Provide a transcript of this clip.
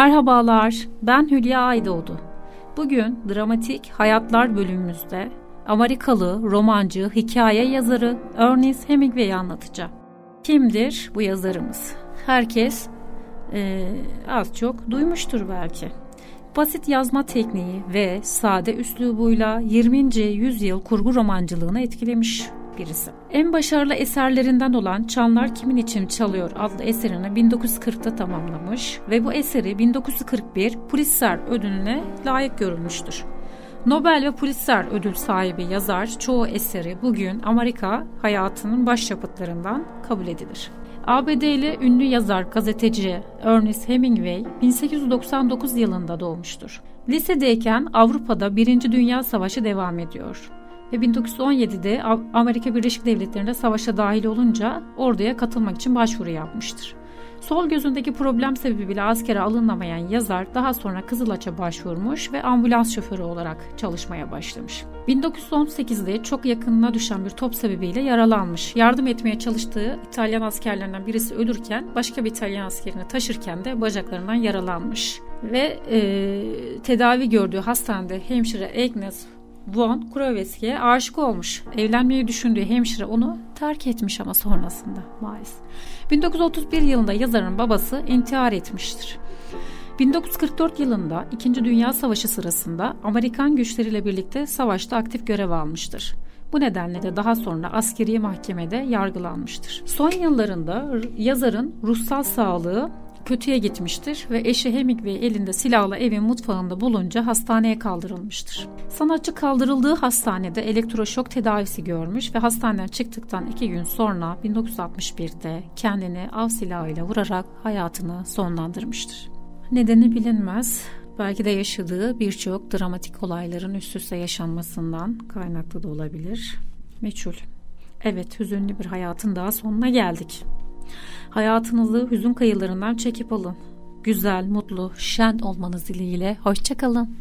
Merhabalar, ben Hülya Aydoğdu. Bugün dramatik hayatlar bölümümüzde Amerikalı romancı, hikaye yazarı Ernest Hemingway'i anlatacağım. Kimdir bu yazarımız? Herkes e, az çok duymuştur belki. Basit yazma tekniği ve sade üslubuyla 20. yüzyıl kurgu romancılığını etkilemiş birisi. En başarılı eserlerinden olan Çanlar Kimin İçin Çalıyor adlı eserini 1940'ta tamamlamış ve bu eseri 1941 Pulitzer ödülüne layık görülmüştür. Nobel ve Pulitzer ödül sahibi yazar çoğu eseri bugün Amerika hayatının başyapıtlarından kabul edilir. ABD'li ünlü yazar, gazeteci Ernest Hemingway 1899 yılında doğmuştur. Lisedeyken Avrupa'da Birinci Dünya Savaşı devam ediyor ve 1917'de Amerika Birleşik Devletleri'nde savaşa dahil olunca orduya katılmak için başvuru yapmıştır. Sol gözündeki problem sebebiyle askere alınamayan yazar daha sonra Kızılaç'a başvurmuş ve ambulans şoförü olarak çalışmaya başlamış. 1918'de çok yakınına düşen bir top sebebiyle yaralanmış. Yardım etmeye çalıştığı İtalyan askerlerinden birisi ölürken başka bir İtalyan askerini taşırken de bacaklarından yaralanmış. Ve e, tedavi gördüğü hastanede hemşire Agnes Von Kravetsky'e aşık olmuş. Evlenmeyi düşündüğü hemşire onu terk etmiş ama sonrasında maalesef. 1931 yılında yazarın babası intihar etmiştir. 1944 yılında 2. Dünya Savaşı sırasında Amerikan güçleriyle birlikte savaşta aktif görev almıştır. Bu nedenle de daha sonra askeri mahkemede yargılanmıştır. Son yıllarında yazarın ruhsal sağlığı kötüye gitmiştir ve eşi Hemingway elinde silahla evin mutfağında bulunca hastaneye kaldırılmıştır. Sanatçı kaldırıldığı hastanede elektroşok tedavisi görmüş ve hastaneden çıktıktan iki gün sonra 1961'de kendini av silahıyla vurarak hayatını sonlandırmıştır. Nedeni bilinmez. Belki de yaşadığı birçok dramatik olayların üst üste yaşanmasından kaynaklı da olabilir. Meçhul. Evet, hüzünlü bir hayatın daha sonuna geldik. Hayatınızı hüzün kayılarından çekip alın. Güzel, mutlu, şen olmanız dileğiyle. Hoşçakalın.